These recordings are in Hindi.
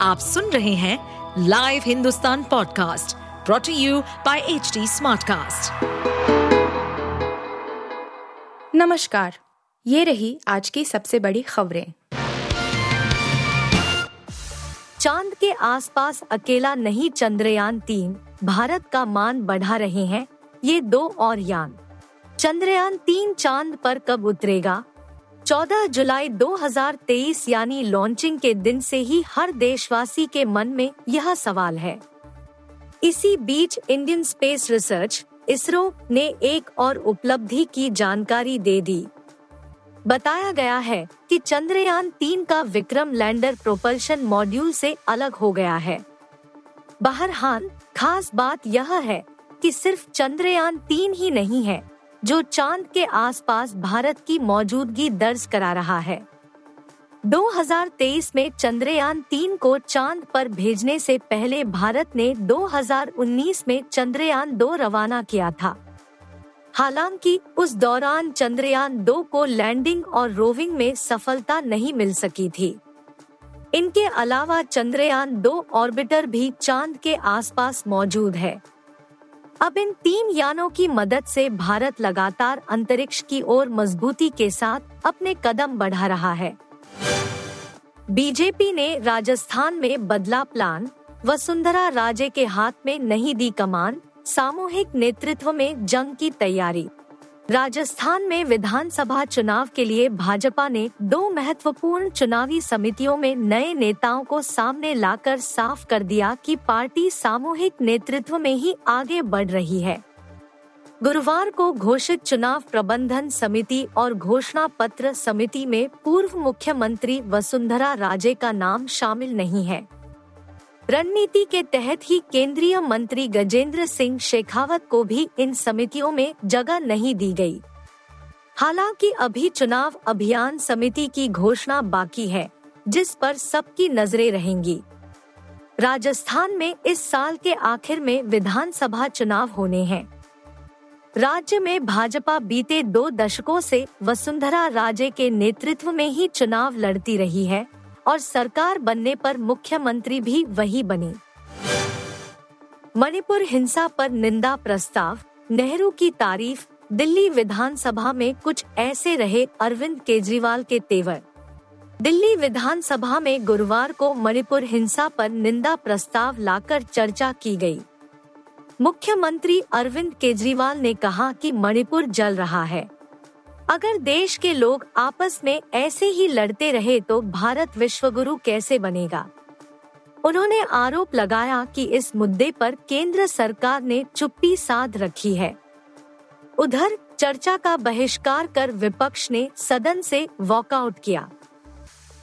आप सुन रहे हैं live Hindustan podcast brought to you by H Smartcast. नमस्कार, ये रही आज की सबसे बड़ी खबरें। चाँद के आसपास अकेला नहीं चंद्रयान तीन, भारत का मान बढ़ा रहे हैं, ये दो और यान। चंद्रयान तीन चाँद पर कब उतरेगा? 14 जुलाई 2023 यानी लॉन्चिंग के दिन से ही हर देशवासी के मन में यह सवाल है। इसी बीच इंडियन स्पेस रिसर्च इसरो ने एक और उपलब्धि की जानकारी दे दी। बताया गया है कि चंद्रयान तीन का विक्रम लैंडर प्रोपल्शन मॉड्यूल से अलग हो गया है। बहरहाल, खास बात यह है कि सिर्फ़ चंद्रयान तीन ही नहीं है जो चाँद के आसपास भारत की मौजूदगी दर्ज करा रहा है। 2023 में चंद्रयान तीन को चाँद पर भेजने से पहले भारत ने 2019 में चंद्रयान दो रवाना किया था। हालाँकि, उस दौरान चंद्रयान दो को लैंडिंग और रोविंग में सफलता नहीं मिल सकी थी। इनके अलावा चंद्रयान दो ऑर्बिटर भी चाँद के आसपास मौजूद है। अब इन तीन यानों की मदद से भारत लगातार अंतरिक्ष की ओर मजबूती के साथ अपने कदम बढ़ा रहा है। बीजेपी ने राजस्थान में बदला प्लान, वसुंधरा राजे के हाथ में नहीं दी कमान, सामूहिक नेतृत्व में जंग की तैयारी। राजस्थान में विधानसभा चुनाव के लिए भाजपा ने दो महत्वपूर्ण चुनावी समितियों में नए नेताओं को सामने लाकर साफ़ कर दिया कि पार्टी सामूहिक नेतृत्व में ही आगे बढ़ रही है। गुरुवार को घोषित चुनाव प्रबंधन समिति और घोषणा पत्र समिति में पूर्व मुख्यमंत्री वसुंधरा राजे का नाम शामिल नहीं है। रणनीति के तहत ही केंद्रीय मंत्री गजेंद्र सिंह शेखावत को भी इन समितियों में जगह नहीं दी गई। हालाँकि अभी चुनाव अभियान समिति की घोषणा बाकी है, जिस पर सबकी नज़रें रहेंगी। राजस्थान में इस साल के आखिर में विधानसभा चुनाव होने हैं। राज्य में भाजपा बीते दो दशकों से वसुंधरा राजे के नेतृत्व में ही चुनाव लड़ती रही है। और सरकार बनने पर मुख्यमंत्री भी वही बनी। मणिपुर हिंसा पर निंदा प्रस्ताव, नेहरू की तारीफ़, दिल्ली विधानसभा में कुछ ऐसे रहे अरविंद केजरीवाल के तेवर। दिल्ली विधानसभा में गुरुवार को मणिपुर हिंसा पर निंदा प्रस्ताव लाकर चर्चा की गई। मुख्यमंत्री अरविंद केजरीवाल ने कहा कि मणिपुर जल रहा है। अगर देश के लोग आपस में ऐसे ही लड़ते रहे तो भारत विश्वगुरु कैसे बनेगा? उन्होंने आरोप लगाया कि इस मुद्दे पर केंद्र सरकार ने चुप्पी साध रखी है। उधर चर्चा का बहिष्कार कर विपक्ष ने सदन से वॉकआउट किया।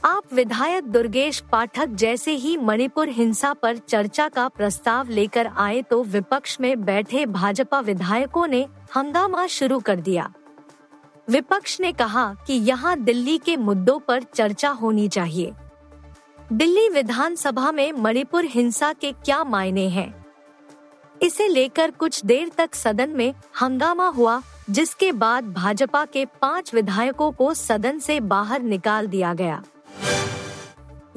आप विधायक दुर्गेश पाठक जैसे ही मणिपुर हिंसा पर चर्चा का प्रस्ताव लेकर आए तो विपक्ष में बैठे भाजपा विधायकों ने हंगामा शुरू कर दिया। विपक्ष ने कहा कि यहाँ दिल्ली के मुद्दों पर चर्चा होनी चाहिए दिल्ली विधानसभा में मणिपुर हिंसा के क्या मायने हैं? इसे लेकर कुछ देर तक सदन में हंगामा हुआ, जिसके बाद भाजपा के पाँच विधायकों को सदन से बाहर निकाल दिया गया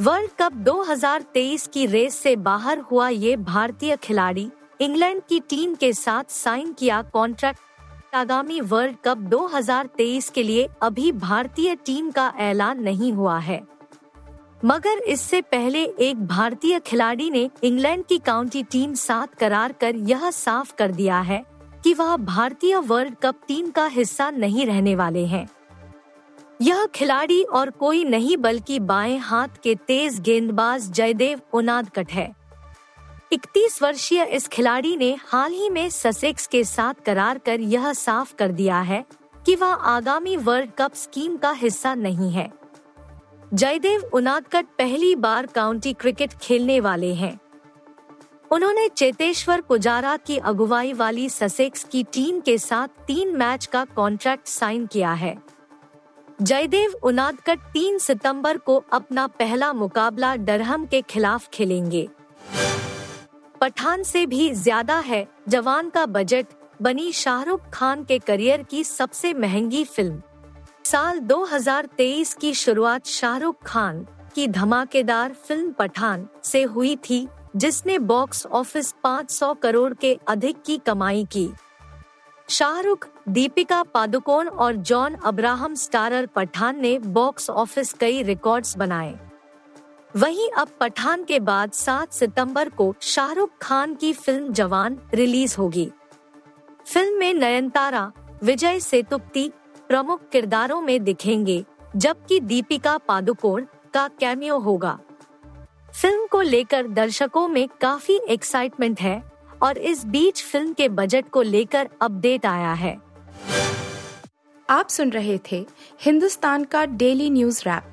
वर्ल्ड कप 2023 की रेस से बाहर हुआ ये भारतीय खिलाड़ी, इंग्लैंड की टीम के साथ साइन किया कॉन्ट्रैक्ट आगामी वर्ल्ड कप 2023 के लिए अभी भारतीय टीम का ऐलान नहीं हुआ है। मगर इससे पहले एक भारतीय खिलाड़ी ने इंग्लैंड की काउंटी टीम साथ करार कर यह साफ़ कर दिया है कि वह भारतीय वर्ल्ड कप टीम का हिस्सा नहीं रहने वाले हैं। यह खिलाड़ी और कोई नहीं बल्कि बाएँ हाथ के तेज गेंदबाज जयदेव उनादकट है। इकतीस वर्षीय इस खिलाड़ी ने हाल ही में ससेक्स के साथ करार कर यह साफ़ कर दिया है कि वह आगामी वर्ल्ड कप स्कीम का हिस्सा नहीं है। जयदेव उनादकट पहली बार काउंटी क्रिकेट खेलने वाले हैं। उन्होंने चेतेश्वर पुजारा की अगुवाई वाली ससेक्स की टीम के साथ तीन मैच का कॉन्ट्रैक्ट साइन किया है। जयदेव उनादकट तीन सितंबर को अपना पहला मुकाबला डरहम के खिलाफ खेलेंगे। पठान से भी ज़्यादा है, जवान का बजट, बनी शाहरुख खान के करियर की सबसे महँगी फ़िल्म। साल 2023 की शुरुआत शाहरुख खान की धमाकेदार फ़िल्म पठान से हुई थी, जिसने बॉक्स ऑफ़िस 500 करोड़ के अधिक की कमाई की। शाहरुख, दीपिका पादुकोण और जॉन अब्राहम स्टारर पठान ने बॉक्स ऑफ़िस कई रिकॉर्ड्स बनाए। वहीं अब पठान के बाद 7 सितंबर को शाहरुख खान की फ़िल्म जवान रिलीज़ होगी। फ़िल्म में नयनतारा, विजय सेतुपति प्रमुख किरदारों में दिखेंगे, जबकि दीपिका पादुकोण का कैमियो होगा। फ़िल्म को लेकर दर्शकों में काफ़ी एक्साइटमेंट है और इस बीच फ़िल्म के बजट को लेकर अपडेट आया है। आप सुन रहे थे हिंदुस्तान का डेली न्यूज़ रैप